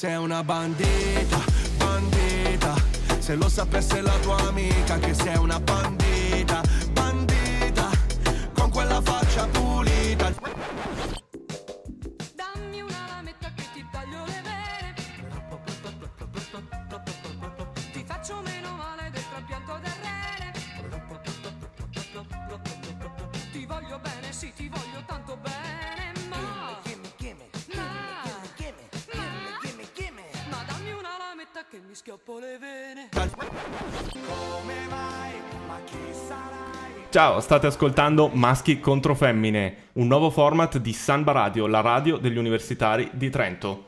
Sei una bandita, bandita. Se lo sapesse la tua amica che sei una bandita, Ciao, state ascoltando Maschi contro Femmine, un nuovo format di Samba Radio, la radio degli universitari di Trento.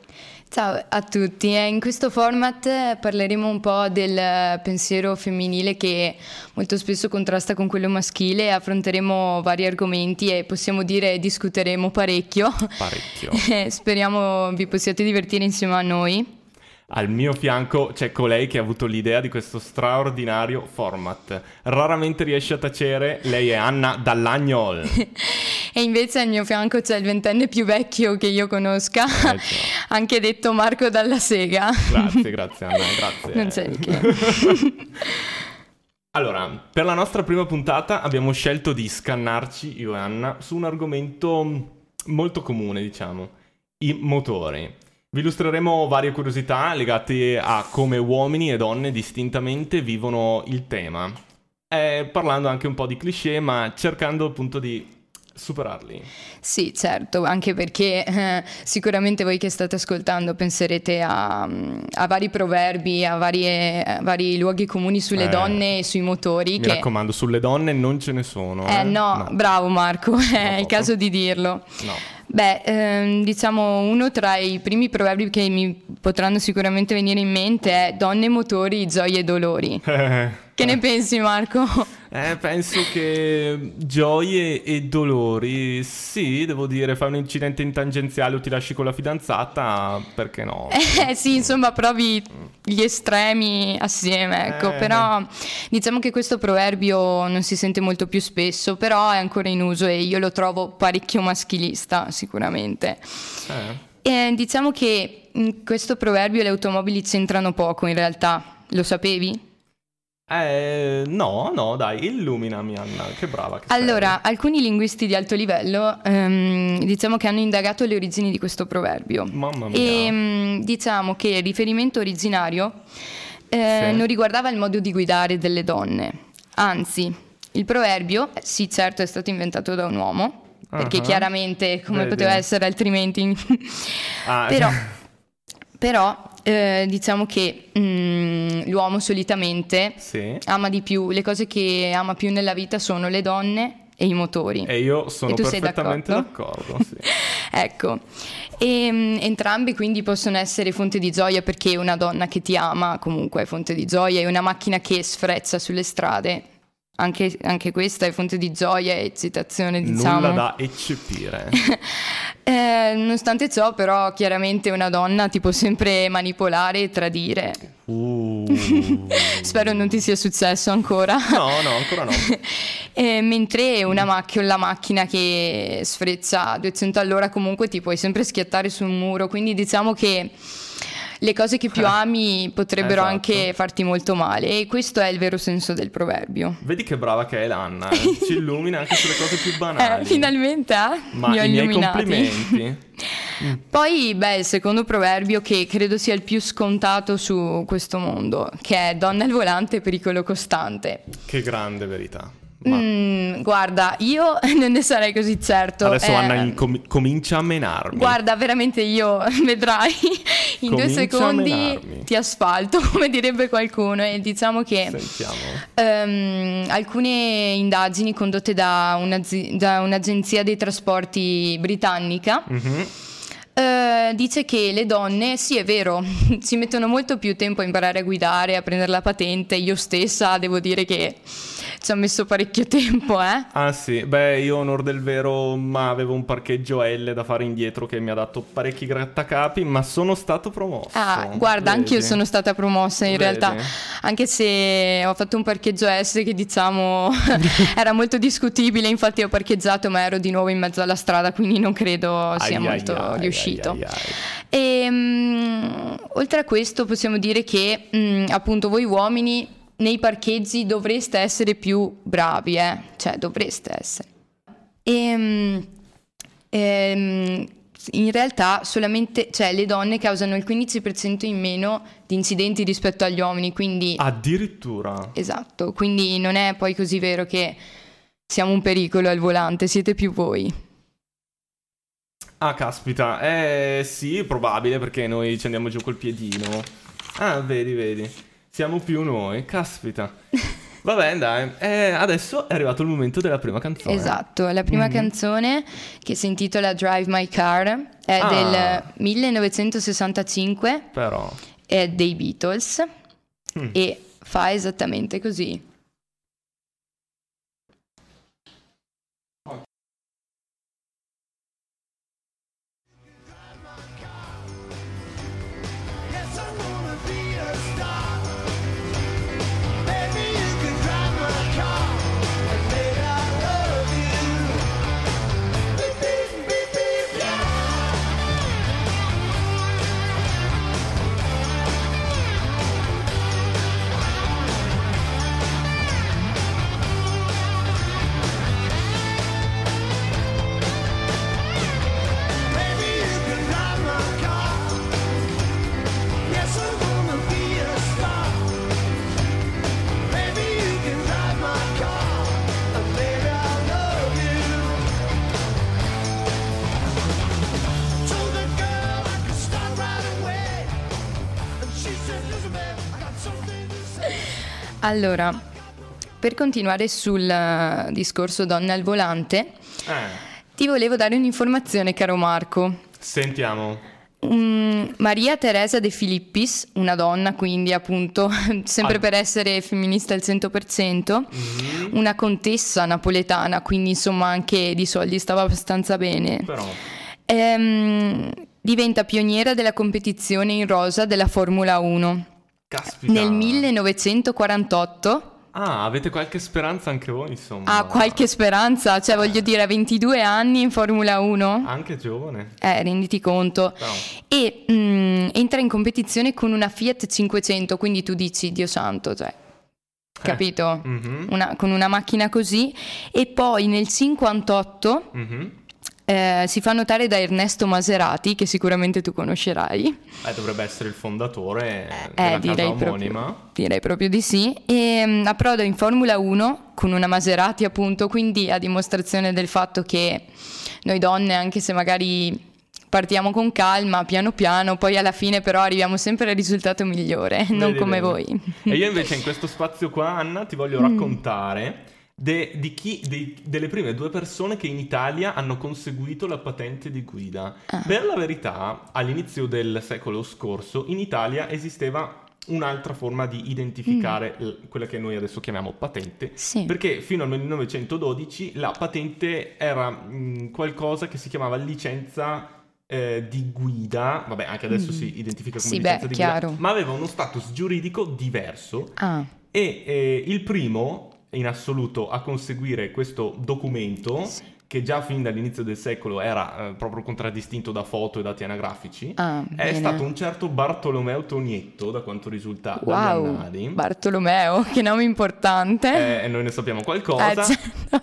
Ciao a tutti, Eh, in questo format eh, parleremo un po' del eh, pensiero femminile che molto spesso contrasta con quello maschile, affronteremo vari argomenti e possiamo dire discuteremo parecchio. Parecchio. Speriamo vi possiate divertire insieme a noi. Al mio fianco c'è colei che ha avuto l'idea di questo straordinario format. Raramente riesce a tacere, lei è Anna Dallagnol. E invece al mio fianco c'è il ventenne più vecchio che io conosca, Eh, anche detto Marco Dalla Sega. Grazie, grazie Anna, grazie. Non c'è di che. Allora, per la nostra prima puntata abbiamo scelto di scannarci, io e Anna, su un argomento molto comune, diciamo, i motori. Vi illustreremo varie curiosità legate a come uomini e donne distintamente vivono il tema, Eh, parlando anche un po' di cliché, ma cercando appunto di superarli. Sì, certo, anche perché eh, sicuramente voi che state ascoltando penserete a, a vari proverbi, a, varie- a vari luoghi comuni sulle Eh, donne e sui motori. Mi che... raccomando, sulle donne non ce ne sono. Eh no, bravo Marco, è il caso di dirlo. No. Beh, ehm, diciamo uno tra i primi proverbi che mi potranno sicuramente venire in mente è donne, motori, gioie e dolori. Che ne pensi Marco? Eh, penso che gioie e dolori, sì, devo dire, fai un incidente in tangenziale o ti lasci con la fidanzata, perché no? Eh sì, insomma, provi gli estremi assieme, ecco. Eh. Però diciamo che questo proverbio non si sente molto più spesso, però è ancora in uso e io lo trovo parecchio maschilista, sicuramente. Eh. E diciamo che in questo proverbio le automobili c'entrano poco in realtà, lo sapevi? Eh, no, no, dai, illuminami Anna, che brava che sei. Allora, alcuni linguisti di alto livello ehm, diciamo che hanno indagato le origini di questo proverbio. Mamma mia. E mm, diciamo che il riferimento originario eh, Sì. non riguardava il modo di guidare delle donne. Anzi, il proverbio, eh, sì certo è stato inventato da un uomo, perché Ah. chiaramente come Vedi. poteva essere altrimenti... Ah, però però eh, diciamo che mm, l'uomo solitamente Sì. ama di più, le cose che ama più nella vita sono le donne e i motori. E io sono E perfettamente d'accordo? d'accordo, sì. Ecco, e, mm, entrambi quindi possono essere fonte di gioia perché una donna che ti ama comunque è fonte di gioia e una macchina che sfreccia sulle strade, anche, anche questa è fonte di gioia e eccitazione diciamo. Nulla da eccepire. Eh, nonostante ciò però chiaramente una donna ti può sempre manipolare e tradire. Uh. Spero non ti sia successo ancora. No, no, ancora no. Eh, mentre una macchina, la macchina che sfreccia a 200 all'ora comunque ti puoi sempre schiattare sul muro, quindi diciamo che le cose che più ami potrebbero esatto. anche farti molto male e questo è il vero senso del proverbio. Vedi che brava che è l'Anna, eh? ci illumina anche sulle cose più banali. Eh, finalmente eh? Ma mi ho illuminati. complimenti. Poi, beh, il secondo proverbio che credo sia il più scontato su questo mondo, che è donna al volante, pericolo costante. Che grande verità. Ma Mm, guarda, io non ne sarei così certo. adesso eh, Anna incom- comincia a menarmi. Guarda, veramente io vedrai in due Comincia a secondi ti asfalto, come direbbe qualcuno. E diciamo che ehm, alcune indagini condotte da, un'azi- da un'agenzia dei trasporti britannica Mhm. eh, dice che le donne, sì è vero, ci mettono molto più tempo a imparare a guidare, a prendere la patente. Io stessa devo dire che ci ha messo parecchio tempo, eh. Ah sì, beh io onor del vero ma avevo un parcheggio L da fare indietro che mi ha dato parecchi grattacapi ma sono stato promosso. Ah, guarda, Vedi? anch'io sono stata promossa in Vedi? realtà, anche se ho fatto un parcheggio S che diciamo era molto discutibile, infatti ho parcheggiato ma ero di nuovo in mezzo alla strada, quindi non credo sia Ai, molto ai, riuscito. ai. E mm, oltre a questo possiamo dire che mm, appunto voi uomini nei parcheggi dovreste essere più bravi, eh? cioè dovreste essere. E, mm, ehm, in realtà solamente, cioè le donne causano il 15% in meno di incidenti rispetto agli uomini, quindi Addirittura. esatto, quindi non è poi così vero che siamo un pericolo al volante, siete più voi. Ah, caspita, eh sì, probabile perché noi ci andiamo giù col piedino. Ah, vedi, vedi. Siamo più noi, caspita. Vabbè, dai, eh, adesso è arrivato il momento della prima canzone. Esatto, la prima Mhm. canzone che si intitola Drive My Car è Ah. del 1965, Però. è dei Beatles Mm. e fa esattamente così. Allora, per continuare sul eh, discorso donne al volante, Eh, ti volevo dare un'informazione, caro Marco. sentiamo. Mm, Maria Teresa De Filippis, una donna quindi appunto, sempre Ah. per essere femminista al 100%, Mhm, una contessa napoletana, quindi insomma anche di soldi stava abbastanza bene. Però. Ehm, diventa pioniera della competizione in rosa della Formula 1 Caspita. nel 1948. Ah, avete qualche speranza anche voi, insomma. Ha qualche speranza, cioè voglio dire, a 22 anni in Formula 1. Anche giovane. Eh, renditi conto. Però. E mm, entra in competizione con una Fiat 500, quindi tu dici, Dio santo, cioè, capito? Mhm, Una- con una macchina così. E poi nel 58 mhm. Eh, si fa notare da Ernesto Maserati, che sicuramente tu conoscerai. Eh, dovrebbe essere il fondatore Eh, della casa direi omonima. proprio, direi proprio di sì. E mm, approda in Formula 1 con una Maserati, appunto, quindi a dimostrazione del fatto che noi donne, anche se magari partiamo con calma, piano piano, poi alla fine però arriviamo sempre al risultato migliore, non Vedi, come vedi. voi. E io invece in questo spazio qua, Anna, ti voglio Mm. raccontare de- di chi, dei- delle prime due persone che in Italia hanno conseguito la patente di guida. Ah. Per la verità, all'inizio del secolo scorso, in Italia esisteva un'altra forma di identificare l- quella che noi adesso chiamiamo patente. Mm. Sì. Perché fino al 1912 la patente era mh, qualcosa che si chiamava licenza eh, di guida, vabbè anche adesso si identifica come Mm. Sì, licenza beh, di chiaro. guida, ma aveva uno status giuridico diverso Ah, e eh, il primo in assoluto a conseguire questo documento, che già fin dall'inizio del secolo era eh, proprio contraddistinto da foto e dati anagrafici, ah, è bene. stato un certo Bartolomeo Tonietto, da quanto risulta dagli Wow, annali. Bartolomeo, che nome importante. Eh, e noi ne sappiamo qualcosa. Eh, certo.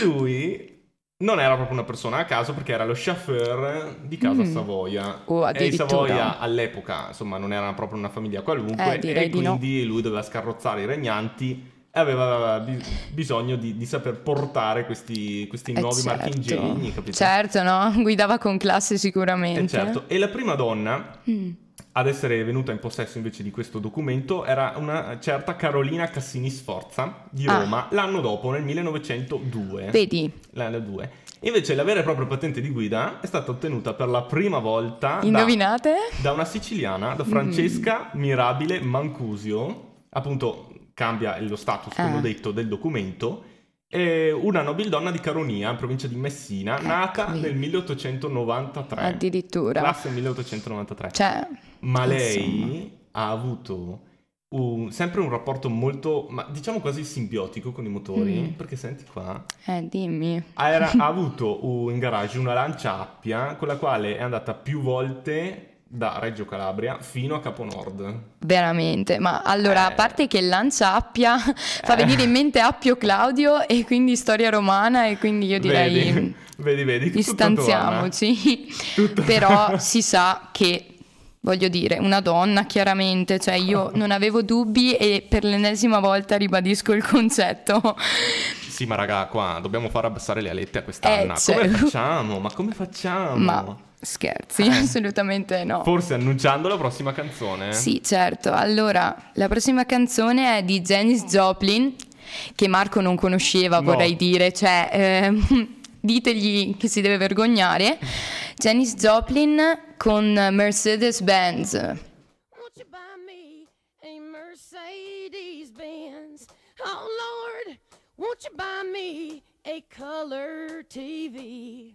E lui non era proprio una persona a caso perché era lo chauffeur di casa Mm. Savoia. Oh, e i. Savoia all'epoca, insomma, non era proprio una famiglia qualunque Eh, e di no. quindi lui doveva scarrozzare i regnanti aveva bi- bisogno di, di saper portare questi, questi Eh, nuovi marchi certo. ingegni, capito? Certo, no? Guidava con classe sicuramente. Eh, certo. E la prima donna Mm. ad essere venuta in possesso invece di questo documento era una certa Carolina Cassini Sforza di Ah. Roma l'anno dopo, nel 1902. Vedi, La 2. Invece la vera e propria patente di guida è stata ottenuta per la prima volta da, indovinate? da una siciliana, da Francesca Mirabile Mancusio, appunto cambia lo status, Ah. quello detto, del documento. È una nobildonna di Caronia, in provincia di Messina, Ecco, nata vedi. nel 1893. Addirittura. Classe 1893. Cioè, Ma lei insomma. ha avuto un- sempre un rapporto molto, ma diciamo quasi simbiotico con i motori, Mm. perché senti qua, Eh, dimmi. ha, era- ha avuto un- in garage una Lancia Appia con la quale è andata più volte da Reggio Calabria fino a Caponord. Veramente, ma allora, a Eh. parte che Lancia Appia fa venire in mente Appio Claudio e quindi storia romana e quindi io direi Vedi, vedi, vedi, distanziamoci. Tutto- Però si sa che, voglio dire, una donna chiaramente, cioè io non avevo dubbi e per l'ennesima volta ribadisco il concetto. Sì, ma raga, qua dobbiamo far abbassare le alette a quest'Anna. Eh, cioè- Come facciamo? Ma come facciamo? Ma scherzi, Eh. assolutamente no. Forse annunciando la prossima canzone? Sì, certo. Allora, la prossima canzone è di Janis Joplin, che Marco non conosceva, No. vorrei dire, cioè ehm, ditegli che si deve vergognare. Janis Joplin con Mercedes-Benz. Won't you buy me a Mercedes Benz? Oh Lord, won't you buy me a color TV?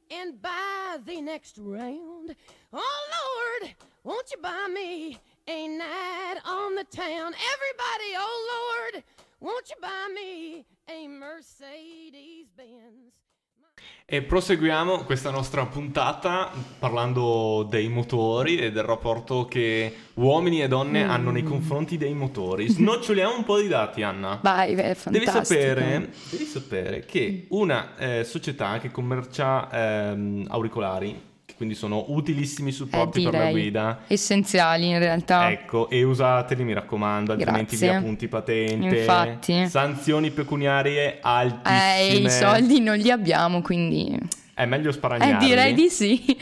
and buy the next round. Oh Lord, won't you buy me a night on the town? Everybody, oh Lord, won't you buy me a Mercedes Benz? E proseguiamo questa nostra puntata parlando dei motori e del rapporto che uomini e donne hanno nei confronti dei motori. Snoccioliamo un po' di dati, Anna. Vai, è Devi fantastico. sapere, devi sapere che una eh, società che commercia ehm, auricolari, quindi sono utilissimi Eh, supporti per la guida, essenziali in realtà. Ecco, e usateli, mi raccomando, altrimenti Grazie. via punti patente. Infatti. Sanzioni pecuniarie Eh, altissime. i soldi non li abbiamo, quindi È meglio eh, sparagnarli. direi di sì.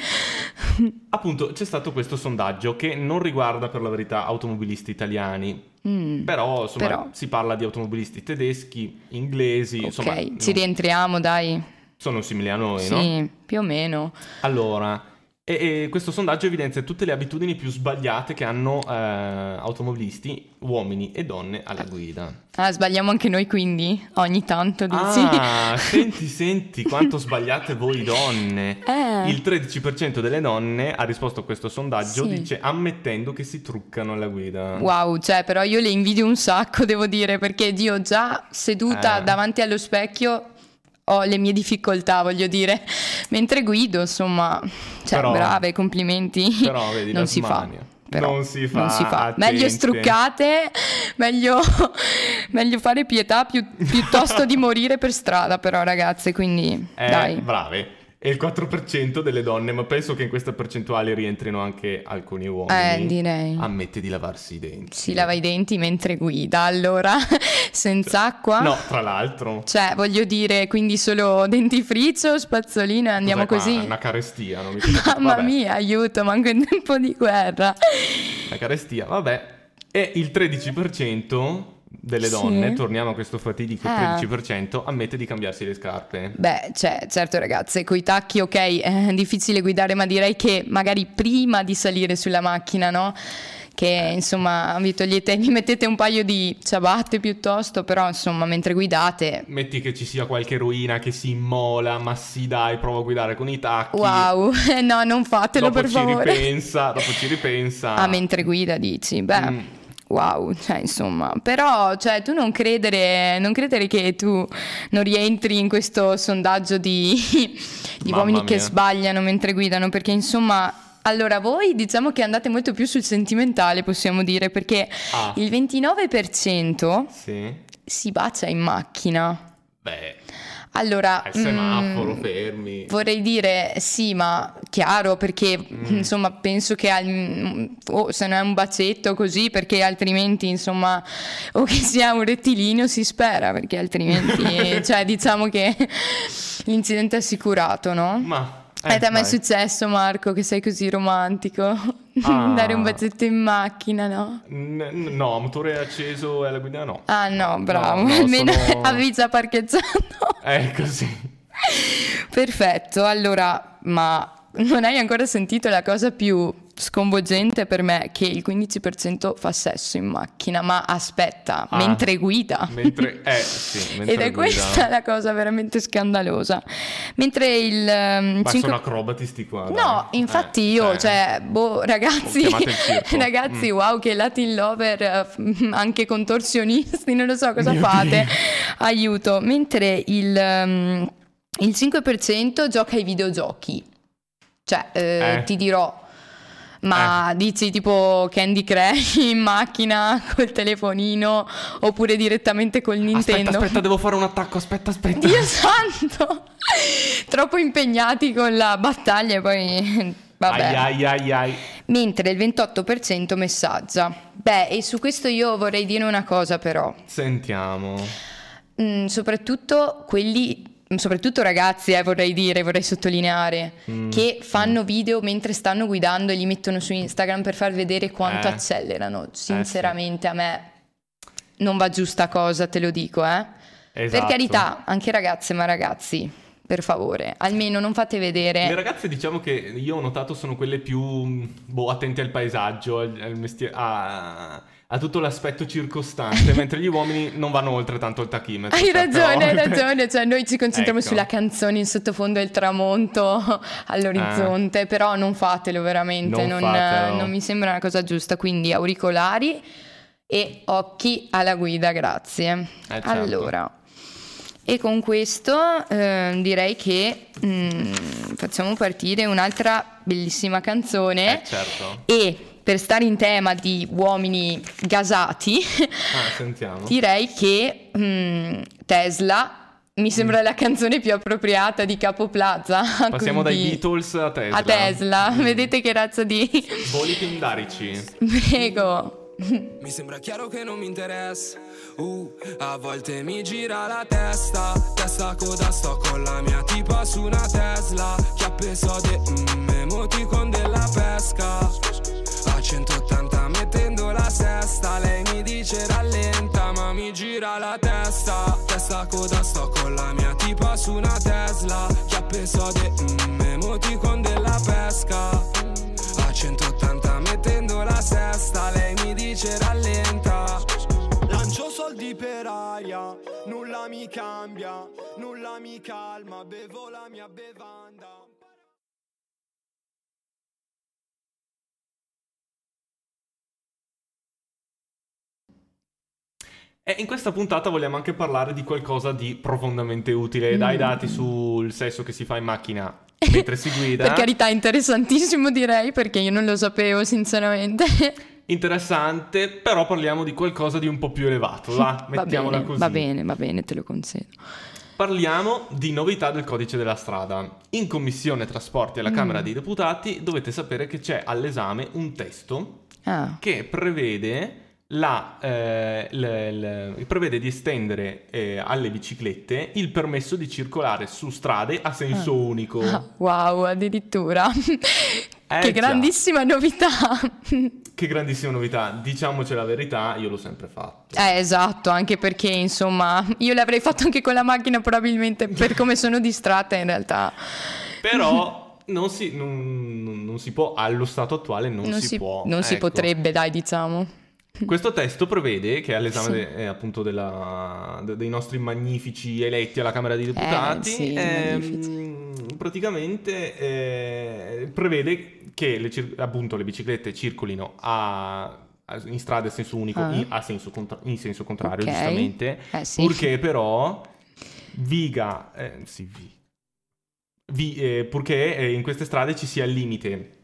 Appunto, c'è stato questo sondaggio che non riguarda per la verità automobilisti italiani. Mm. Però, insomma, Però. si parla di automobilisti tedeschi, inglesi, insomma, ok, non- ci rientriamo, dai. Sono simili a noi, sì, no? più o meno. Allora, e, e questo sondaggio evidenzia tutte le abitudini più sbagliate che hanno eh, automobilisti, uomini e donne alla guida. Ah, sbagliamo anche noi quindi? Ogni tanto dici? Ah, senti, senti quanto sbagliate voi donne. Eh. Il 13% delle donne ha risposto a questo sondaggio Sì. dice ammettendo che si truccano alla guida. Wow, cioè, però io le invidio un sacco, devo dire, perché Dio già seduta Eh. davanti allo specchio ho le mie difficoltà, voglio dire. Mentre guido, insomma, cioè, Però- brave, complimenti. però, vedi, non si fa. Però Non si fa, non si fa. Meglio struccate, meglio, meglio fare pietà più- piuttosto di morire per strada, però, ragazze, quindi Eh, dai. brave. E il 4% delle donne, ma penso che in questa percentuale rientrino anche alcuni uomini. Eh, direi. Ammette di lavarsi i denti. Si lava i denti mentre guida, allora, senza acqua. No, tra l'altro. Cioè, voglio dire, quindi solo dentifricio, spazzolino e andiamo Cos'è qua? così. Una carestia, non mi capito. Mamma Vabbè, mia, aiuto, manco in tempo di guerra. Una carestia, vabbè. E il 13% delle Sì. donne, torniamo a questo fatidico Ah. 13%, ammette di cambiarsi le scarpe. Beh, cioè, certo ragazze, coi tacchi ok, è difficile guidare, ma direi che magari prima di salire sulla macchina, no? Che insomma vi togliete, vi mettete un paio di ciabatte piuttosto, però insomma mentre guidate, Metti che ci sia qualche ruina che si immola, ma sì dai, provo a guidare con i tacchi. wow, no non fatelo dopo per ci favore. ripensa, dopo ci ripensa. Ah, mentre guida dici, beh, Mm. Wow, cioè insomma, però cioè, tu non credere, non credere che tu non rientri in questo sondaggio di, di uomini che mia. sbagliano mentre guidano, perché insomma... Allora, voi diciamo che andate molto più sul sentimentale, possiamo dire, perché Ah. il 29% Sì. si bacia in macchina. Beh, Allora, Al semaforo, mm, fermi. Vorrei dire sì, ma chiaro perché Mm. insomma penso che al- o se non è un bacetto così perché altrimenti insomma o che sia un rettilineo si spera perché altrimenti cioè diciamo che l'incidente è assicurato, no? Ma... A te è mai successo Marco che sei così romantico? Ah. Dare un bacetto in macchina, no? N- no, motore acceso e alla guida no. Ah no, bravo, No, no, almeno sono- avevi già parcheggiato. È così. Perfetto, allora, ma non hai ancora sentito la cosa più sconvolgente per me che il 15% fa sesso in macchina, ma aspetta, Ah. mentre guida. Mentre... Eh, sì, mentre Ed è guida. questa la cosa veramente scandalosa. Mentre il ehm, Ma 5 sono acrobati sti qua. dai. No, infatti Eh, io, eh. cioè, boh, ragazzi, ragazzi, Mm. wow, che Latin lover, eh, anche contorsionisti, non lo so cosa Mio fate, Dio. aiuto. Mentre il, ehm, il 5% gioca ai videogiochi, cioè, eh, Eh. ti dirò, ma dici tipo Candy Crush in macchina col telefonino oppure direttamente col Nintendo? Aspetta, aspetta, devo fare un attacco. Aspetta, aspetta. Dio santo! Troppo impegnati con la battaglia e poi... Vabbè. Ai ai ai ai. Mentre il 28% messaggia. Beh, e su questo io vorrei dire una cosa però. Sentiamo. Mm, soprattutto quelli... Soprattutto ragazzi, eh, vorrei dire, vorrei sottolineare, Mm, che fanno video mentre stanno guidando e li mettono su Instagram per far vedere quanto Eh. accelerano. Sinceramente a me non va giusta cosa, te lo dico, eh. Esatto. Per carità, anche ragazze, ma ragazzi, per favore, almeno non fate Le vedere. ragazze, diciamo che io ho notato, sono quelle più boh, attente al paesaggio, al, al mestiere, a, a tutto l'aspetto circostante, mentre gli uomini non vanno oltre tanto il tachimetro. Hai ragione, hai ragione, cioè noi ci concentriamo Ecco. sulla canzone in sottofondo e il tramonto all'orizzonte, però non fatelo veramente, Non non, fatelo. non mi sembra una cosa giusta, quindi auricolari e occhi alla guida, grazie. certo. Allora, e con questo ehm, direi che mm, facciamo partire un'altra bellissima canzone Eh, certo. e per stare in tema di uomini gasati, Ah, sentiamo. direi che mm, Tesla mi sembra la canzone più appropriata di Capo Plaza. Passiamo dai Beatles a Tesla. a Tesla. Mm. Vedete che razza di... Voli pindarici. Prego. Mi sembra chiaro che non mi interessa. Uh, a volte mi gira la testa. Testa coda, sto con la mia tipa su una Tesla. Chiappe sode, mm, emoticon della pesca. A 180 mettendo la sesta. Lei mi dice rallenta, ma mi gira la testa. Testa coda, sto con la mia tipa su una Tesla. Chiappe sode, mm, emoticon della pesca. A 180 mettendo la sesta, lei mi dice rallenta. Soldi per aria, nulla mi cambia, nulla mi calma, bevo la mia bevanda. E in questa puntata vogliamo anche parlare di qualcosa di profondamente utile. Dai Mm. dati sul sesso che si fa in macchina mentre si guida. Per carità, interessantissimo direi perché io non lo sapevo sinceramente. Interessante, però parliamo di qualcosa di un po' più elevato, va? va Mettiamola bene, così. va bene, va bene, te lo concedo. Parliamo di novità del codice della strada. In Commissione Trasporti alla Mm. Camera dei Deputati dovete sapere che c'è all'esame un testo Ah, che prevede, la, eh, l- l- prevede di estendere eh, alle biciclette il permesso di circolare su strade a senso unico. ah, wow, addirittura. Eh, che già. grandissima novità. Che grandissima novità, diciamoci la verità, io l'ho sempre fatto. Eh, esatto, anche perché insomma io l'avrei fatto anche con la macchina probabilmente per come sono distratta in realtà. Però non si, non- non- non si può, allo stato attuale non, si, può. non si ecco. potrebbe, dai, diciamo. Questo testo prevede che all'esame Sì. de- eh, appunto della- de- dei nostri magnifici eletti alla Camera dei Deputati, Eh, sì, ehm, praticamente eh, prevede che le, appunto, le biciclette circolino a- in strade a senso unico, Ah. in, a senso contra- in senso contrario, Ok. giustamente, Eh, sì. purché però viga, eh, sì, vi- vi- eh, purché eh, in queste strade ci sia il limite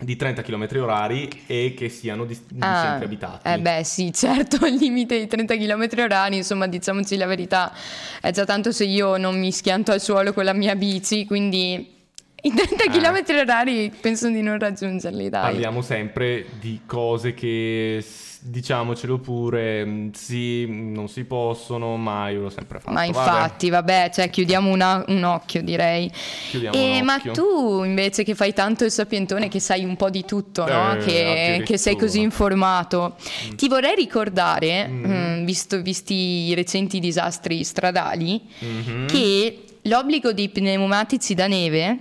di 30 km orari e che siano di, di Ah, centri abitati. Eh beh sì, certo, il limite di 30 km orari, insomma diciamoci la verità, è già tanto se io non mi schianto al suolo con la mia bici, quindi i 30 Eh. km orari penso di non raggiungerli, dai. Parliamo sempre di cose che, diciamocelo pure, mh, sì, non si possono, ma io l'ho sempre fatto. Ma Vabbè, infatti, vabbè, cioè chiudiamo una- un occhio direi. chiudiamo E, un ma occhio. tu invece che fai tanto il sapientone, che sai un po' di tutto, no? Eh, che, che sei così informato, ti vorrei ricordare, Mm. mm, visto, visti i recenti disastri stradali, Mhm. che l'obbligo dei pneumatici da neve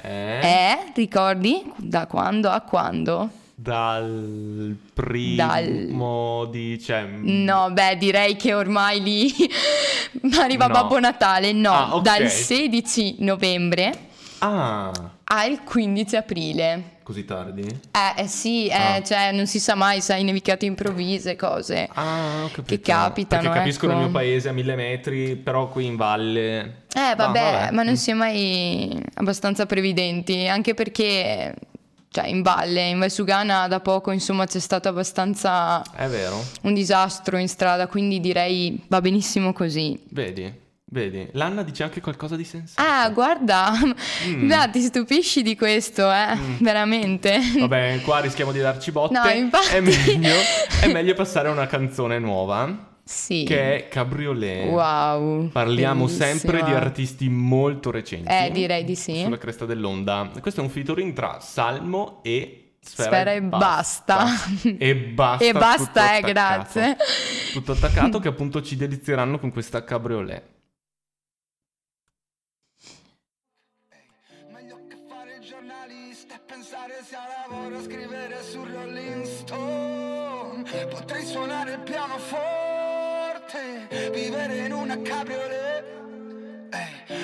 Eh, è, ricordi, da quando a quando? Dal primo di... Cioè, No, beh, direi che ormai lì arriva No. Babbo Natale. No, Ah, ok. dal 16 novembre Ah, al 15 aprile. Così tardi? Eh, eh sì, eh, Ah. cioè non si sa mai, sai, nevicate improvvise, cose. Ah. Che capitano, Perché capisco ecco. nel mio paese a mille metri, però qui in valle... Eh, vabbè, Ah, vabbè. ma non si è mai abbastanza previdenti, anche perché, cioè, in valle, in Valsugana da poco, insomma, c'è stato abbastanza È vero? un disastro in strada, quindi direi va benissimo così. Vedi, vedi. L'Anna dice anche qualcosa di sensato. Ah, guarda, Mm. Beh, ti stupisci di questo, eh, veramente. Vabbè, qua rischiamo di darci botte. No, infatti. È meglio, è meglio passare a una canzone nuova, Sì. che è Cabriolet. Wow. Parliamo bellissima. sempre di artisti molto recenti. Eh, direi di sì. Sulla cresta dell'onda. Questo è un featuring tra Salmo e Sfera, Sfera e basta. e basta. E basta, eh, grazie. Tutto attaccato che appunto ci delizieranno con questa cabriolet. Potrei suonare il pianoforte, vivere in una cabriolet.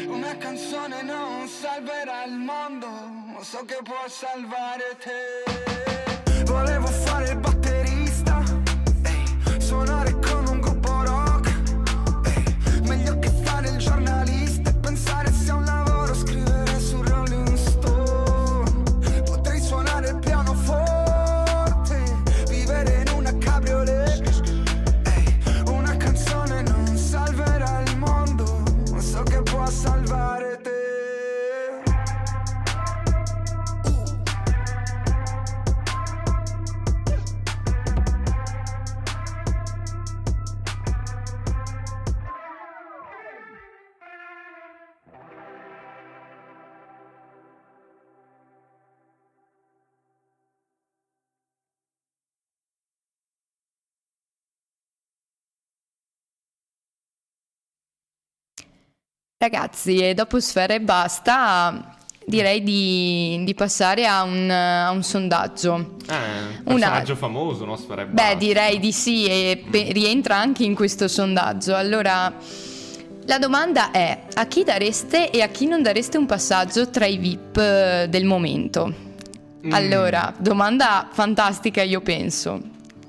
Una canzone non salverà il mondo, so che può salvare te. Volevo fare il batterista, Ragazzi, e dopo Sfera e basta, direi di, di passare a un, a un sondaggio. Eh, un personaggio famoso, no? Sfera e Beh, basta. direi di sì e pe- rientra anche in questo sondaggio. Allora, la domanda è a chi dareste e a chi non dareste un passaggio tra i VIP eh, del momento? Mm. Allora, domanda fantastica io penso.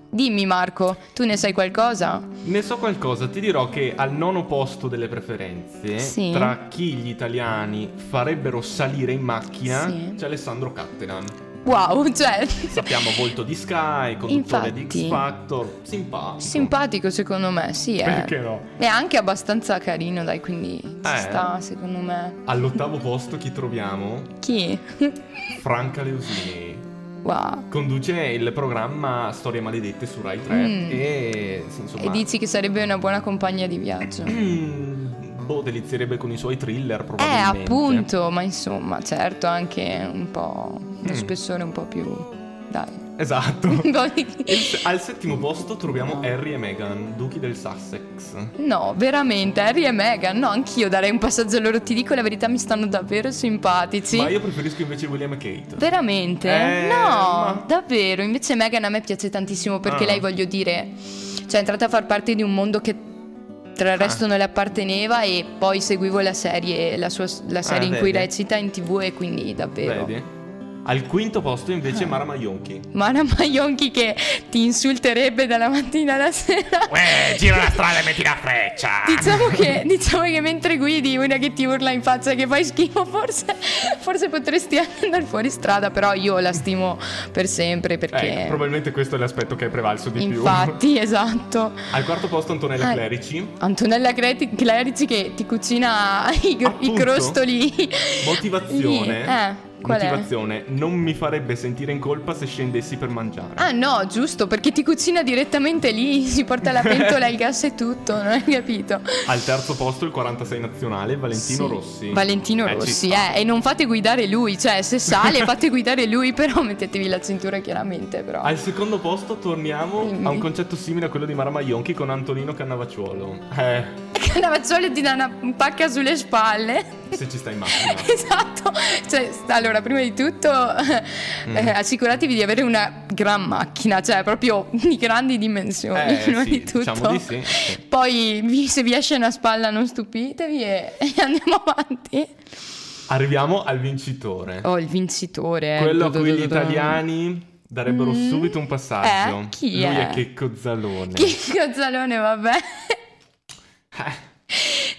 Dimmi Marco, tu ne sai qualcosa? Ne so qualcosa, ti dirò che al nono posto delle preferenze, Sì. tra chi gli italiani farebbero salire in macchina, Sì. c'è Alessandro Cattelan. Wow, cioè Sappiamo volto di Sky, conduttore di Infatti. X Factor, simpatico. simpatico secondo me, sì, eh. Perché no? È anche abbastanza carino, dai, quindi ci Eh. sta secondo me. All'ottavo posto chi troviamo? Chi? Franca Leusini. Wow. Conduce il programma Storie Maledette su Rai 3 Mm. e insomma... E dici che sarebbe una buona compagnia di viaggio. Boh, delizierebbe con i suoi thriller Eh, probabilmente. appunto, ma insomma, certo, anche un po'. uno Mm. spessore un po' più. Dai. Esatto. Il- al settimo posto troviamo Harry e Meghan, duchi del Sussex. No, veramente, Harry e Meghan. No, anch'io darei un passaggio a loro. Ti dico la verità, mi stanno davvero simpatici. Ma io preferisco invece William e Kate. Veramente? Eh, no, ma- davvero. Invece Meghan a me piace tantissimo perché Ah. lei, voglio dire, cioè è entrata a far parte di un mondo che tra il resto Ah. non le apparteneva e poi seguivo la serie, la, sua, la serie in cui vedi? recita in tv e quindi davvero. Vedi? Al quinto posto invece Mara Maionchi. Mara Maionchi che ti insulterebbe dalla mattina alla sera. Uè, gira la strada e metti la freccia. Diciamo che, diciamo che mentre guidi una che ti urla in faccia che fai schifo, forse, forse potresti andare fuori strada, però io la stimo per sempre perché... Eh, probabilmente questo è l'aspetto che è prevalso di più. Infatti, esatto. Al quarto posto Antonella Ah, Clerici. Antonella Creti- Clerici che ti cucina i, gr- i Appunto. crostoli. Motivazione. Lì. Eh, qual è? Motivazione. Non mi farebbe sentire in colpa se scendessi per mangiare. Ah no, giusto, perché ti cucina direttamente lì, si porta la pentola, il gas e tutto, non hai capito? Al terzo posto il 46 nazionale Valentino Sì. Rossi. Valentino Eh, Rossi, eh, e non fate guidare lui, cioè se sale fate guidare lui, però mettetevi la cintura chiaramente, però. Al secondo posto torniamo Dimmi. a un concetto simile a quello di Mara Maionchi con Antonino Cannavacciuolo. Eh, Cannavacciolo ti dà una pacca sulle spalle. se ci stai in macchina. Esatto, cioè, allora, prima di tutto, Mm. eh, assicuratevi di avere una gran macchina, cioè proprio di grandi dimensioni, Eh, prima sì, di tutto. diciamo di sì. Poi, vi- se vi esce una spalla, non stupitevi e, e andiamo avanti. Arriviamo al vincitore. Oh, il vincitore. eh. Quello a cui gli italiani darebbero Mm. subito un passaggio. Eh, chi Lui è? è Checco Zalone. Chi Gozzalone, vabbè.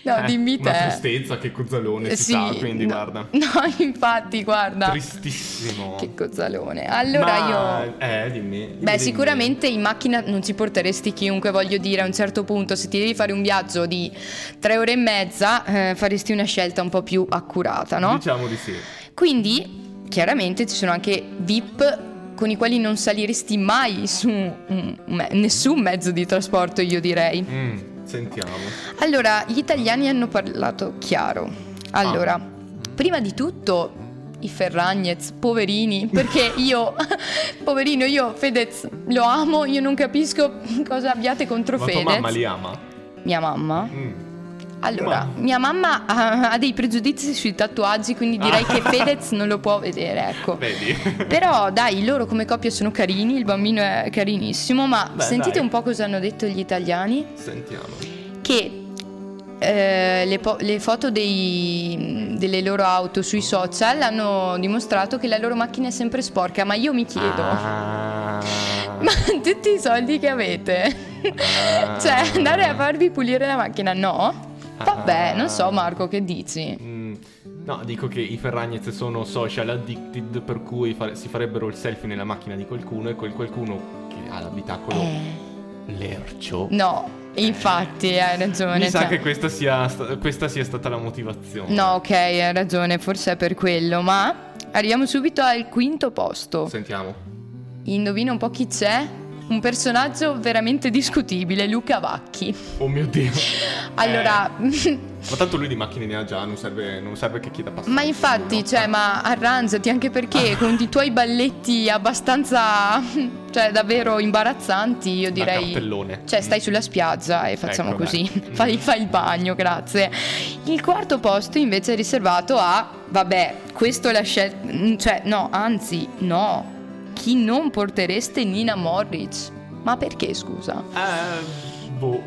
No, Eh, dimmi Una te. tristezza che Cozzalone si Sì, sa, quindi no, guarda. No, infatti, guarda. Tristissimo. Che Gozzalone. Allora Ma- io... Eh, dimmi. dimmi, Beh, dimmi. sicuramente in macchina non ci porteresti chiunque, voglio dire, a un certo punto, se ti devi fare un viaggio di tre ore e mezza, eh, faresti una scelta un po' più accurata, no? Diciamo di sì. Quindi, chiaramente ci sono anche VIP con i quali non saliresti mai su me- nessun mezzo di trasporto, io direi. Mm, sentiamo. Allora, gli italiani hanno parlato chiaro. Allora, Ah. prima di tutto i Ferragnez, poverini, perché io, poverino, io Fedez lo amo, io non capisco cosa abbiate contro Ma tua Fedez. mamma li ama? Mia mamma? Mm. Allora, Ma- mia mamma ha, ha dei pregiudizi sui tatuaggi, quindi direi che Fedez non lo può vedere, ecco. Ah. Vedi? Però dai, loro come coppia sono carini, il bambino è carinissimo, ma Beh, sentite dai. un po' cosa hanno detto gli italiani Sentiamo. che eh, le, po- le foto dei- delle loro auto sui social hanno dimostrato che la loro macchina è sempre sporca, ma io mi chiedo, Ah. ma tutti i soldi che avete, Ah. cioè andare a farvi pulire la macchina, no? Vabbè, non so Marco, che dici? Mm, No, dico che i Ferragnez sono social addicted, per cui fa- si farebbero il selfie nella macchina di qualcuno e quel qualcuno che ha l'abitacolo Eh, lercio. no, infatti hai ragione. Mi sa cioè- che questa sia, sta- questa sia stata la motivazione. No, ok, hai ragione, forse è per quello, ma arriviamo subito al quinto posto. Sentiamo. Indovina un po' chi c'è? Un personaggio veramente discutibile, Luca Vacchi. Oh mio Dio. Allora, Ma tanto lui di macchine ne ha già, non serve, non serve che chieda passaggio. ma infatti, cioè, ma arrangiati anche perché con i tuoi balletti abbastanza, cioè, davvero imbarazzanti, io direi... cartellone. Cioè, stai sulla spiaggia e facciamo Ecco, così. Fai, fai il bagno, grazie. Il quarto posto invece è riservato a... Vabbè, questo è la scelta... Cioè, no, anzi, no. Chi non portereste Nina Morric? Ma perché, scusa? Eh, boh.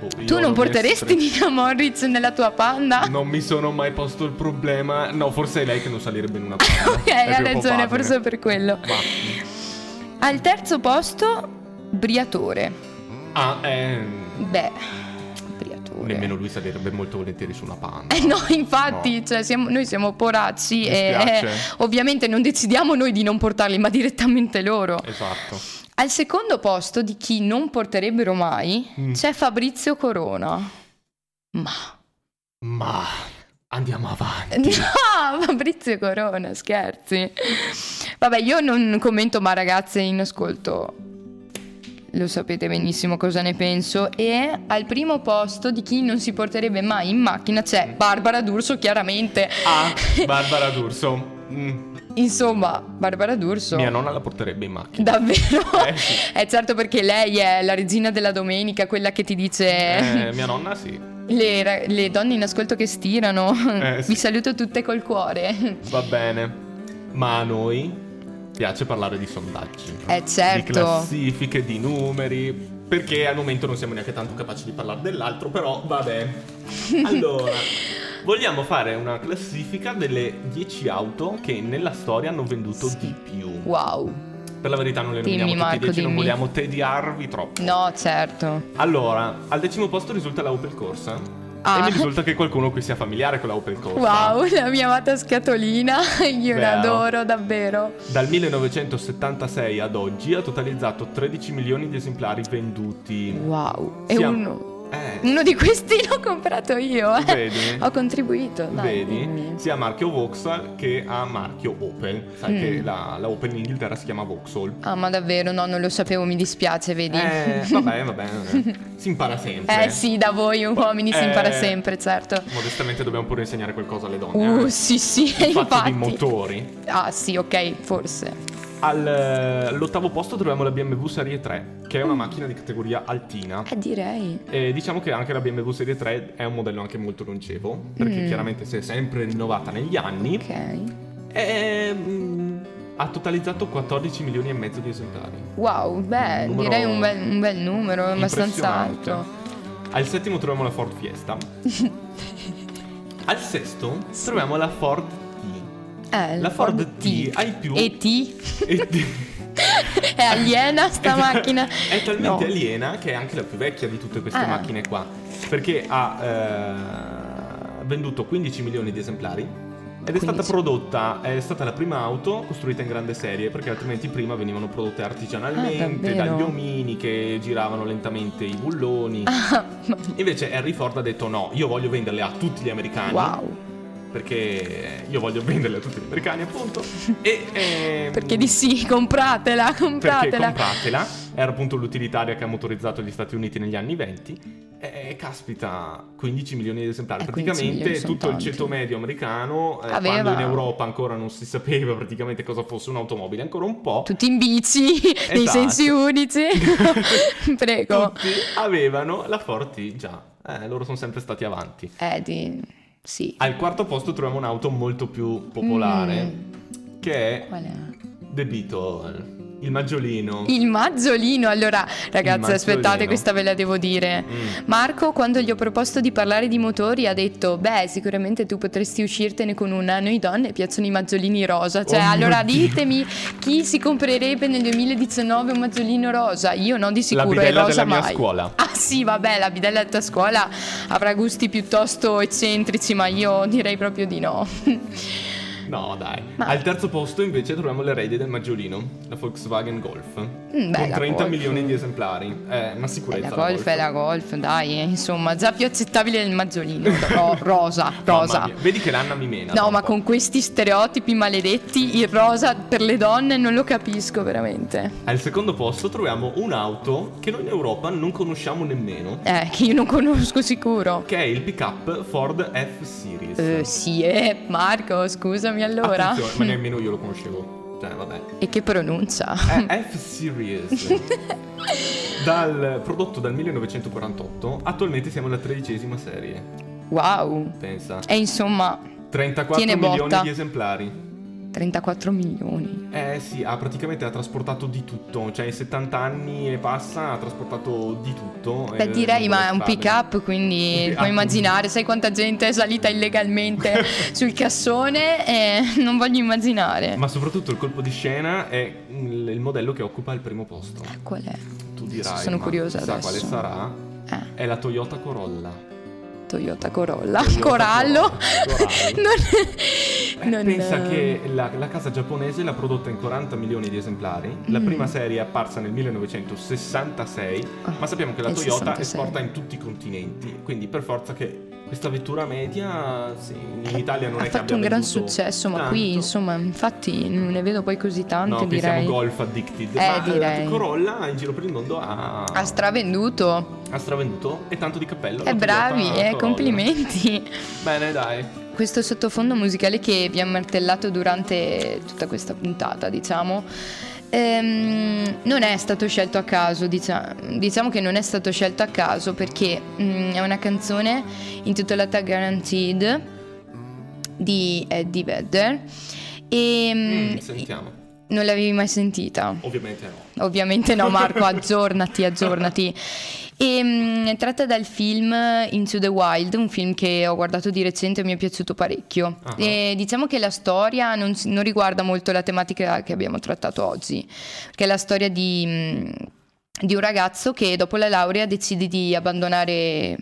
boh, Tu non porteresti Nina Morric nella tua panda? Non mi sono mai posto il problema. No, forse è lei che non salirebbe in una palla. Ok, hai ragione, forse è per quello. Ma- Al terzo posto, Briatore. Ah, eh. Beh. Nemmeno lui salirebbe molto volentieri su una panda. Eh no, infatti, No. cioè, siamo- noi siamo poracci e eh, ovviamente non decidiamo noi di non portarli, ma direttamente loro. Esatto. Al secondo posto di chi non porterebbero mai Mm. c'è Fabrizio Corona. Ma Ma andiamo avanti. no, Fabrizio Corona, scherzi. Vabbè, io non commento, ma ragazze in ascolto lo sapete benissimo cosa ne penso. E al primo posto di chi non si porterebbe mai in macchina c'è Barbara D'Urso, chiaramente. Ah, Barbara D'Urso. Mm, Insomma, Barbara D'Urso. Mia nonna la porterebbe in macchina. Davvero? Eh, sì. È certo perché lei è la regina della domenica, quella che ti dice Eh, mia nonna sì. le, le donne in ascolto che stirano. Eh, sì. Vi saluto tutte col cuore. Va bene. Ma a noi piace parlare di sondaggi. Eh, certo. Di classifiche, di numeri. Perché al momento non siamo neanche tanto capaci di parlare dell'altro, però vabbè. Allora, Vogliamo fare una classifica delle 10 auto che nella storia hanno venduto Sì. di più. Wow. Per la verità non le Dimmi, nominiamo tutti Marco, e 10, non vogliamo tediarvi troppo. No, certo. Allora, al decimo posto risulta la Opel Corsa. Ah. E mi risulta che qualcuno qui sia familiare con la Opel Corsa. Wow, la mia amata scatolina. Io Vero. l'adoro davvero. Dal 1976 ad oggi ha totalizzato 13 milioni di esemplari venduti. Wow. E Siamo- uno. Eh, Uno di questi l'ho comprato io. eh. Vedi? Ho contribuito. Dai, Vedi? dimmi. Sia a marchio Vauxhall che a marchio Opel. Sai Mm. che la, la Opel in Inghilterra si chiama Vauxhall. Ah, ma davvero, no, non lo sapevo, mi dispiace, vedi. Eh, vabbè, vabbè. eh. Si impara sempre. Eh sì, da voi uomini si Eh. impara sempre, certo. Modestamente dobbiamo pure insegnare qualcosa alle donne. Uh, eh. sì, sì, Il fatto di infatti. motori. Ah, sì, ok, forse. Al, eh, all'ottavo posto troviamo la BMW Serie 3, che è una macchina di categoria altina. Eh, direi. E diciamo che anche la BMW Serie 3 è un modello anche molto longevo, perché Mm. chiaramente si è sempre rinnovata negli anni. Ok. E mm, ha totalizzato 14 milioni e mezzo di esemplari. Wow, beh, Numero direi un bel, un bel numero, abbastanza alto. Al settimo troviamo la Ford Fiesta. Al sesto troviamo la Ford. Eh, La Ford T ha i più- E T? E T- È aliena sta macchina? È talmente No. aliena che è anche la più vecchia di tutte queste Ah. macchine qua. Perché ha eh, venduto 15 milioni di esemplari. Ed è stata 15. prodotta, è stata la prima auto costruita in grande serie perché altrimenti prima venivano prodotte artigianalmente Ah, dagli omini che giravano lentamente i bulloni. Ah, ma- Invece Henry Ford ha detto no, io voglio venderle a tutti gli americani. wow. Perché io voglio venderle a tutti gli americani appunto. e ehm, Perché di sì, compratela, perché compratela. compratela. Era appunto l'utilitaria che ha motorizzato gli Stati Uniti negli anni 20. E caspita, 15 milioni di esemplari. Eh, 15 praticamente tutto il ceto medio americano, eh, quando in Europa ancora non si sapeva praticamente cosa fosse un'automobile, ancora un po'. Tutti in bici, nei Esatto. sensi unici. Prego. Tutti avevano la Ford T già. Eh, loro sono sempre stati avanti. Eh, di... Sì. Al quarto posto troviamo un'auto molto più popolare, Mm. che è Qual è? The Beetle, il maggiolino. Il mazzolino, allora ragazzi aspettate questa ve la devo dire. Mm. Marco quando gli ho proposto di parlare di motori ha detto beh sicuramente tu potresti uscirtene con una, a noi donne piacciono i mazzolini rosa, cioè Oh allora ditemi chi si comprerebbe nel 2019 un mazzolino rosa, io no di sicuro La è rosa della mia mai. scuola. Ah sì vabbè la bidella della tua scuola avrà gusti piuttosto eccentrici ma io direi proprio di no. No, dai. Ma- Al terzo posto invece troviamo l'erede del maggiolino, la Volkswagen Golf. Mm, con la 30 Golf. milioni di esemplari. È Eh, sicurezza. la golf è la golf, dai, eh, insomma, già più accettabile del mazzolino. ro- rosa, rosa. mia, Vedi che l'Anna mi mena. No, ma po'. con questi stereotipi maledetti, il rosa per le donne non lo capisco veramente. Al secondo posto troviamo un'auto che noi in Europa non conosciamo nemmeno. Eh, che io non conosco sicuro. Che è il pick-up Ford F-Series. Eh, sì, eh, Marco, scusami allora. Attenzione, ma nemmeno io lo conoscevo. Cioè, vabbè. E che pronuncia? È F-Series. dal, prodotto dal 1948, attualmente siamo alla tredicesima serie. Wow. Pensa. E insomma, 34 Tiene milioni botta. di esemplari. 34 milioni. Eh sì, ha praticamente ha trasportato di tutto. Cioè, in 70 anni e passa ha trasportato di tutto. Beh, eh, direi, ma è un pick up, quindi Un pi- puoi immaginare, sai quanta gente è salita illegalmente sul cassone? E non voglio immaginare. Ma soprattutto il colpo di scena è il, il modello che occupa il primo posto. Qual è? Tu dirai. Sono curiosa adesso. quale sarà? Eh, È la Toyota Corolla. Toyota Corolla. Toyota Corallo. Corallo. non, non- pensa che la, la casa giapponese l'ha prodotta in 40 milioni di esemplari. La Mm. prima serie è apparsa nel 1966. Ah, ma sappiamo che la Toyota 66. esporta in tutti i continenti. Quindi per forza che questa vettura media sì, in Italia non ha è che fatto abbia un gran successo, ma tanto. qui insomma, infatti non ne vedo poi così tante, No, direi. golf addicted. Eh, ma direi. la Corolla in giro per il mondo ha, Ha stravenduto. ha stravenduto e tanto di cappello. E alla bravi, eh, complimenti. Bene, dai. Questo sottofondo musicale che vi ha martellato durante tutta questa puntata, diciamo, ehm, non è stato scelto a caso, dicia- diciamo che non è stato scelto a caso perché mm, è una canzone intitolata Guaranteed di Eddie Vedder e mm, Mm, sentiamo. Non l'avevi mai sentita? Ovviamente no. Ovviamente no, Marco, aggiornati, aggiornati. E, mh, tratta dal film Into the Wild, un film che ho guardato di recente e mi è piaciuto parecchio. E diciamo che la storia non, non riguarda molto la tematica che abbiamo trattato oggi, che è la storia di, mh, di un ragazzo che dopo la laurea decide di abbandonare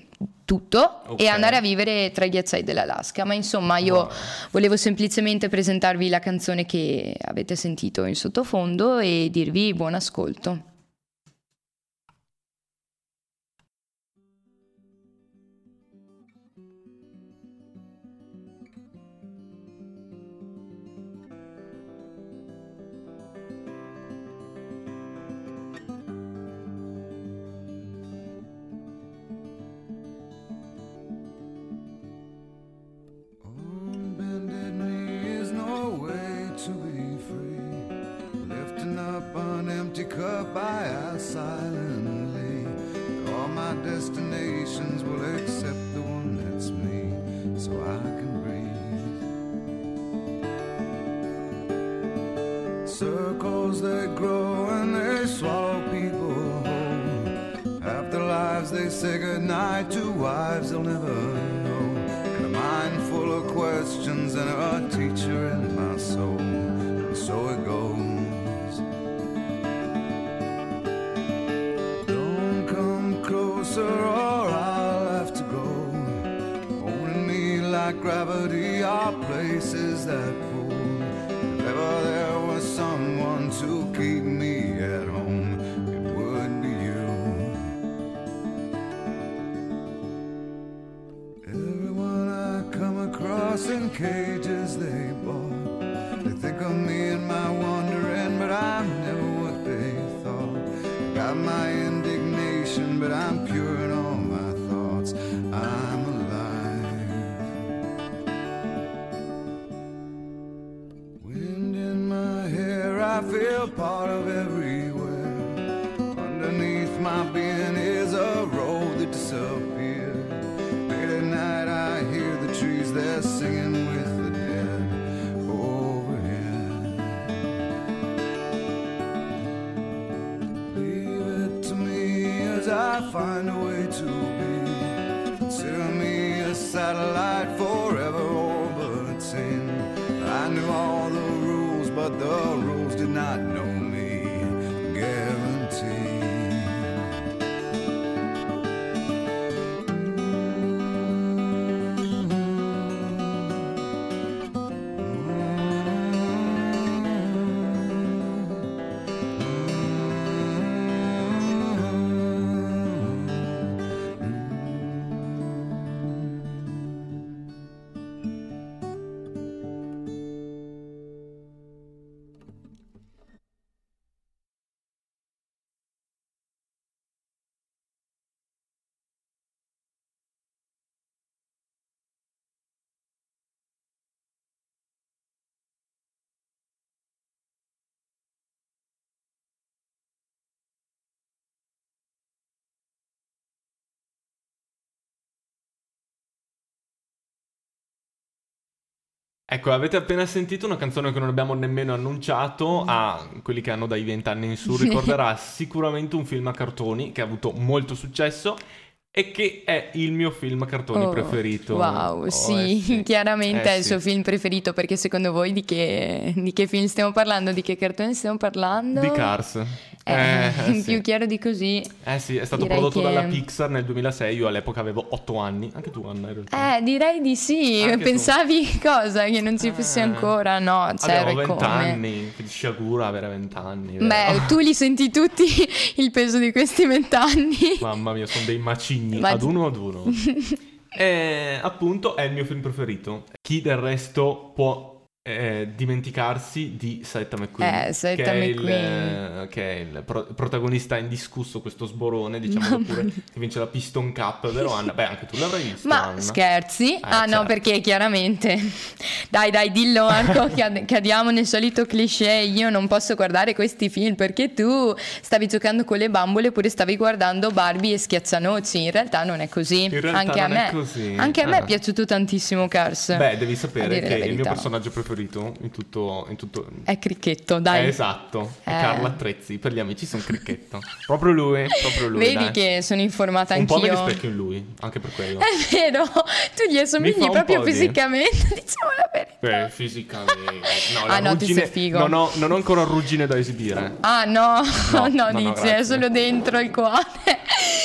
tutto Ok. e andare a vivere tra i ghiacciai dell'Alaska. Ma insomma, io Wow. volevo semplicemente presentarvi la canzone che avete sentito in sottofondo e dirvi buon ascolto. Goodnight to wives they'll never know. And a mind full of questions and a teacher in my soul. And so it goes. Don't come closer or I'll have to go. Holding me like gravity are places that Feel part of everywhere. Underneath my being is a road that disappeared. Late at night, I hear the trees, they're singing with the dead overhead. Leave it to me as I find a way to be. Consider me a satellite forever orbiting. I knew all the rules, but the rules did not Ecco, avete appena sentito una canzone che non abbiamo nemmeno annunciato a quelli che hanno dai 20 anni in su. Ricorderà sicuramente un film a cartoni che ha avuto molto successo e che è il mio film a cartoni Oh, preferito. Wow, Oh, sì, eh sì. chiaramente Eh è il sì. suo film preferito perché secondo voi di che, di che film stiamo parlando? Di che cartone stiamo parlando? Di Cars. Eh, Eh, eh, più sì. chiaro di così. Eh sì, è stato prodotto che- dalla Pixar nel 2006, io all'epoca avevo 8 anni, anche tu Anna in realtà. Eh, direi di sì. Anche tu. Pensavi cosa? Che non ci fosse Eh. ancora? No, c'ero Avevo e 20 come. anni, che sciagura avere 20 anni. vero? Beh, tu li senti tutti il peso di questi vent'anni. Mamma mia, sono dei macigni, Ma ad uno ad uno. e appunto è il mio film preferito. Chi del resto può eh, dimenticarsi di Setta McQueen? Eh, Setta che è il, McQueen. eh, che è il pro- protagonista indiscusso, questo sborone, diciamo pure, che vince la Piston Cup, vero Anna? Beh, anche tu l'avrai visto, Ma Anna. scherzi? Eh, ah no, certo. perché chiaramente. Dai, dai, dillo Marco, cad- cadiamo nel solito cliché. Io non posso guardare questi film perché tu stavi giocando con le bambole oppure stavi guardando Barbie e Schiazzanoci. In realtà non è così. Anche a me, così. Anche a me Ah. è piaciuto tantissimo Cars. Beh, devi a sapere che il mio personaggio preferito preferito in tutto... In tutto... È cricchetto, dai. Eh, esatto, Eh. Carla Trezzi, per gli amici sono cricchetto. proprio lui, proprio lui. Vedi dai. che sono informata Un po' mi anch'io. rispecchio in lui, anche per quello. È vero, tu gli Mi assomigli un proprio po' di- fisicamente, diciamo la verità. Beh, fisicamente. No, Ah, no, tu ruggine- sei figo. Non ho, non ho ancora ruggine da esibire. Ah no, No, no, no, no, dici, grazie. è solo dentro il cuore.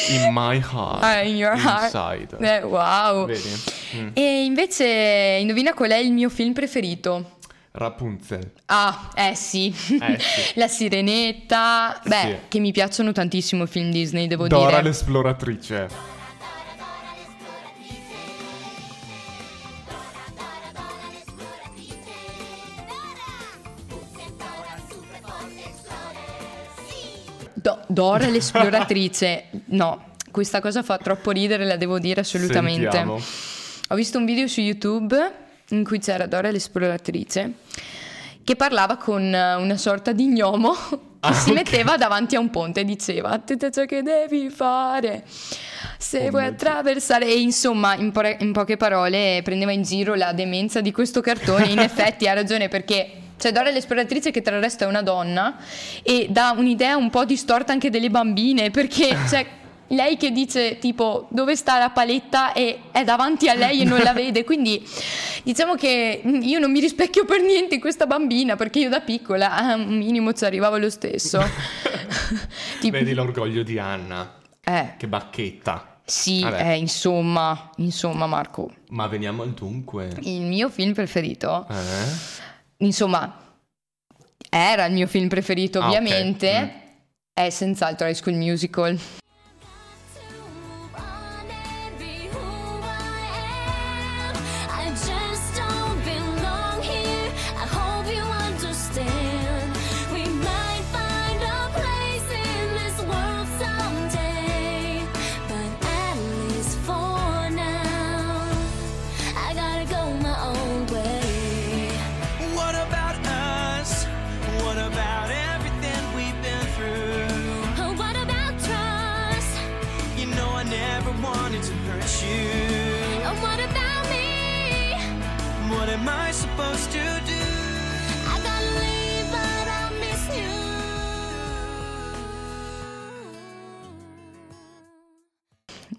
In my heart. Ah, in your heart. Inside. Eh, wow. Vedi? Mm. E invece, indovina qual è il mio film preferito? Rapunzel. Ah, eh sì. Eh, sì. La Sirenetta. Beh, Sì. che mi piacciono tantissimo i film Disney, devo Dora dire. l'esploratrice. Do- Dora l'esploratrice. No, questa cosa fa troppo ridere, la devo dire assolutamente. Sentiamo. Ho visto un video su YouTube in cui c'era Dora l'esploratrice che parlava con eh, una sorta di gnomo che Ah, si ok. metteva davanti a un ponte e diceva tutto ciò che devi fare se Oh vuoi attraversare. E insomma in, po- in poche parole prendeva in giro la demenza di questo cartone. In effetti ha ragione perché c'è Dora l'esploratrice che tra il resto è una donna e dà un'idea un po' distorta anche delle bambine perché c'è lei che dice tipo dove sta la paletta e è davanti a lei e non la vede quindi diciamo che io non mi rispecchio per niente in questa bambina perché io da piccola a un minimo ci arrivavo lo stesso Tipo- Vedi l'orgoglio di Anna. eh, Che bacchetta. sì eh, insomma insomma Marco Ma veniamo al dunque. il mio film preferito Eh? insomma era il mio film preferito Ah, ok. ovviamente Mm. è senz'altro High School Musical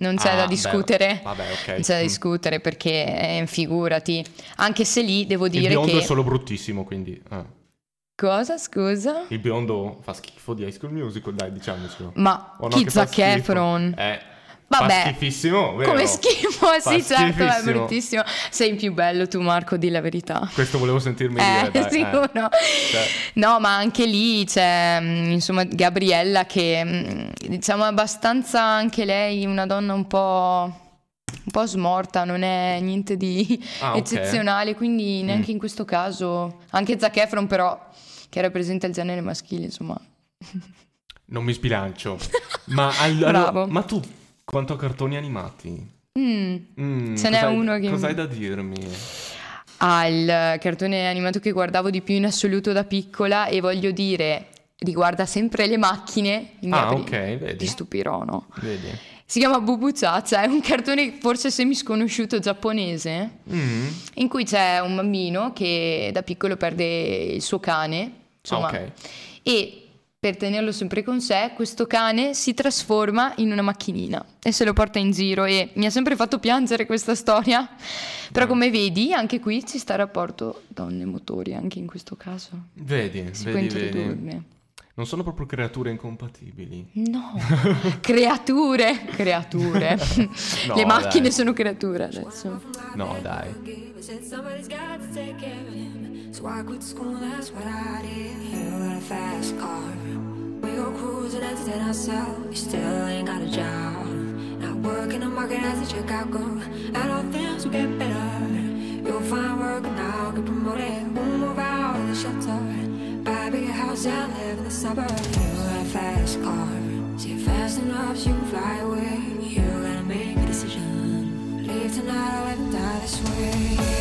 non c'è Ah, da discutere vabbè, ok. non c'è da Mm. discutere perché eh, figurati anche se lì devo Il dire biondo che è solo bruttissimo, quindi... eh. cosa scusa Il biondo fa schifo di High School Musical, dai, diciamocelo. ma no, chi che Zac? Efron Eh, Vabbè, schifissimo, vero? come schifo sì certo è bruttissimo sei il più bello tu Marco di la verità Questo volevo sentirmi Eh, dire, dai. eh. sicuro. Cioè, No, ma anche lì c'è, mm, insomma, Gabriella che, mm, diciamo, è abbastanza anche lei una donna un po', un po' smorta, non è niente di Ah, eccezionale, quindi neanche Mm. in questo caso, anche Zac Efron però, che rappresenta il genere maschile, insomma. non mi sbilancio. ma, all- allora, ma tu, quanto a cartoni animati? Mm. Mm, Ce n'è uno che- Cos'hai da dirmi? Ah, il cartone animato che guardavo di più in assoluto da piccola e voglio dire, riguarda sempre le macchine. Ah, apri- ok, vedi. Ti stupirò, no? Vedi? Si chiama Bubu Chacha, è un cartone forse semi-sconosciuto giapponese Mm. in cui c'è un bambino che da piccolo perde il suo cane, insomma, Ah, ok. e per tenerlo sempre con sé, questo cane si trasforma in una macchinina e se lo porta in giro e mi ha sempre fatto piangere questa storia. Però come vedi, anche qui ci sta il rapporto donne-motori, anche in questo caso. Vedi, Si può vedi, vedi. introdurre. Non sono proprio creature incompatibili. No, creature, creature. No, Le macchine dai. sono creature adesso. No, dai. So I quit school, that's what I did. You got a fast car. We go cruising, entertain ourselves. You still ain't got a job. Not working the market as a checkout girl. And all things will get better. You'll find work and I'll get promoted. We'll move out of the shelter. Buy a bigger house and live in the suburbs. You got a fast car. See fast enough, so you can fly away. You gotta make a decision. Leave tonight or and die this way.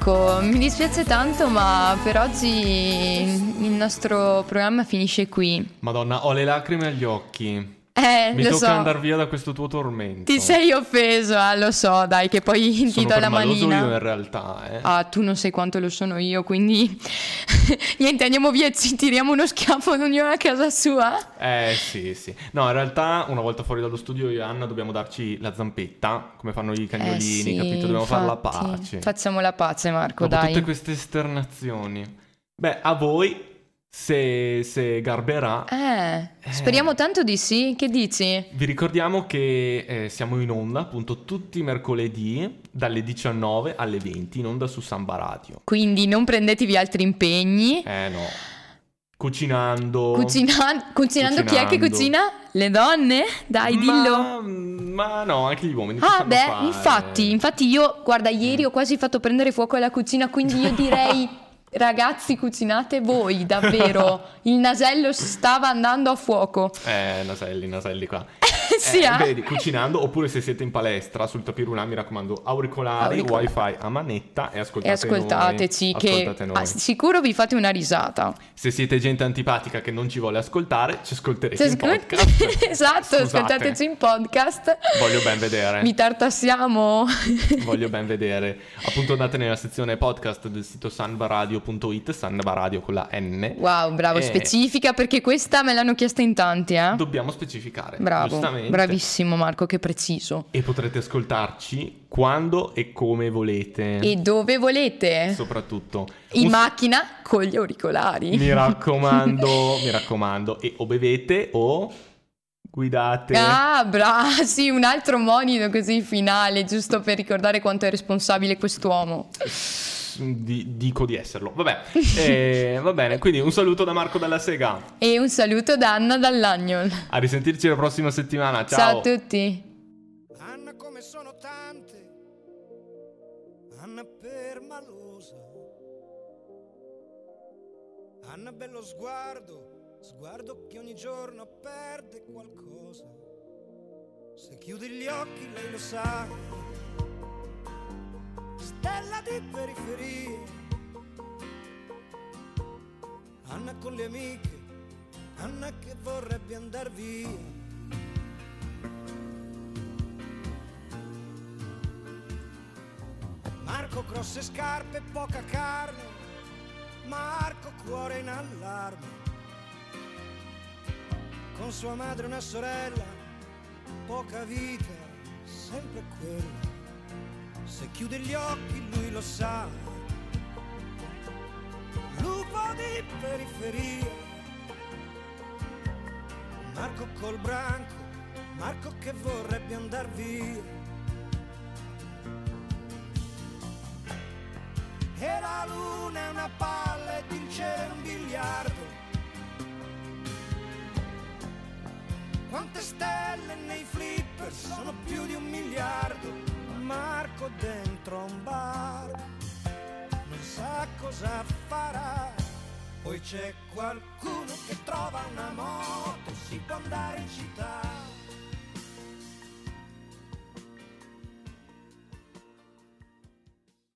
E Marco, mi dispiace tanto, ma per oggi il nostro programma finisce qui. Madonna, ho le lacrime agli occhi. Eh, Mi lo tocca so. andare via da questo tuo tormento. Ti sei offeso, ah, lo so, dai, che poi ti do la manina. io in realtà, eh. Ah, tu non sai quanto lo sono io, quindi niente, andiamo via e ci tiriamo uno schiaffo ad ognuno a casa sua. Eh sì, sì. No, in realtà una volta fuori dallo studio io e Anna dobbiamo darci la zampetta, come fanno i cagnolini, Eh sì, capito? Dobbiamo fare la pace. Facciamo la pace, Marco, Dopo dai. tutte queste esternazioni. Beh, a voi, se, se garberà, Eh, speriamo tanto di sì. Che dici? vi ricordiamo che eh, siamo in onda appunto tutti i mercoledì dalle 19 alle 20 in onda su Samba Radio. Quindi non prendetevi altri impegni. Eh no. Cucinando. Cucina- cucinando chi è che Cucinando. cucina? Le donne? Dai, dillo. Ma, ma no, anche gli uomini. Ah, beh, fare. infatti, infatti io, guarda, ieri ho quasi fatto prendere fuoco alla cucina, quindi io direi, ragazzi, cucinate voi, davvero. Il nasello stava andando a fuoco. Eh, naselli, naselli qua. Eh, ah. vedi, cucinando, oppure se siete in palestra sul tapirulà, mi raccomando, auricolari, Auricolari. wifi a manetta e ascoltate E ascoltateci, noi. che Ascoltate noi. ah, sicuro vi fate una risata. Se siete gente antipatica che non ci vuole ascoltare, ci ascolterete Ci in ascol- podcast. esatto, Scusate. ascoltateci in podcast. Voglio ben vedere. Vi tartassiamo. Voglio ben vedere. Appunto andate nella sezione podcast del sito sanbaradio.it, sanbaradio con la N. Wow, bravo, Eh, specifica perché questa me l'hanno chiesta in tanti, eh. Dobbiamo specificare. Bravo, giustamente. Bravissimo Marco, che preciso. E potrete ascoltarci quando e come volete. E dove volete? Soprattutto. In Un- macchina con gli auricolari. Mi raccomando, mi raccomando. E o bevete o guidate. Ah, bravo, sì, un altro monito così finale, giusto per ricordare quanto è responsabile quest'uomo. Di- dico di esserlo. Vabbè, Eh, va bene. Quindi un saluto da Marco dalla Sega. E un saluto da Anna dall'Agnol. A risentirci la prossima settimana. Ciao. Ciao a tutti. Anna come sono tante, Anna permalosa, Anna bello sguardo, sguardo che ogni giorno perde qualcosa. Se chiudi gli occhi lei lo sa, stella di periferia. Anna con le amiche, Anna che vorrebbe andar via. Marco grosse scarpe, poca carne, Marco cuore in allarme. Con sua madre una sorella, poca vita, sempre quella. Se chiude gli occhi lui lo sa. Lupo di periferia. Marco col branco, Marco che vorrebbe andar via. E la luna è una palla ed il cielo è un biliardo. Quante stelle nei flipper sono più di un miliardo. Marco dentro un bar non sa cosa farà. Poi c'è qualcuno che trova una moto, si può andare in città.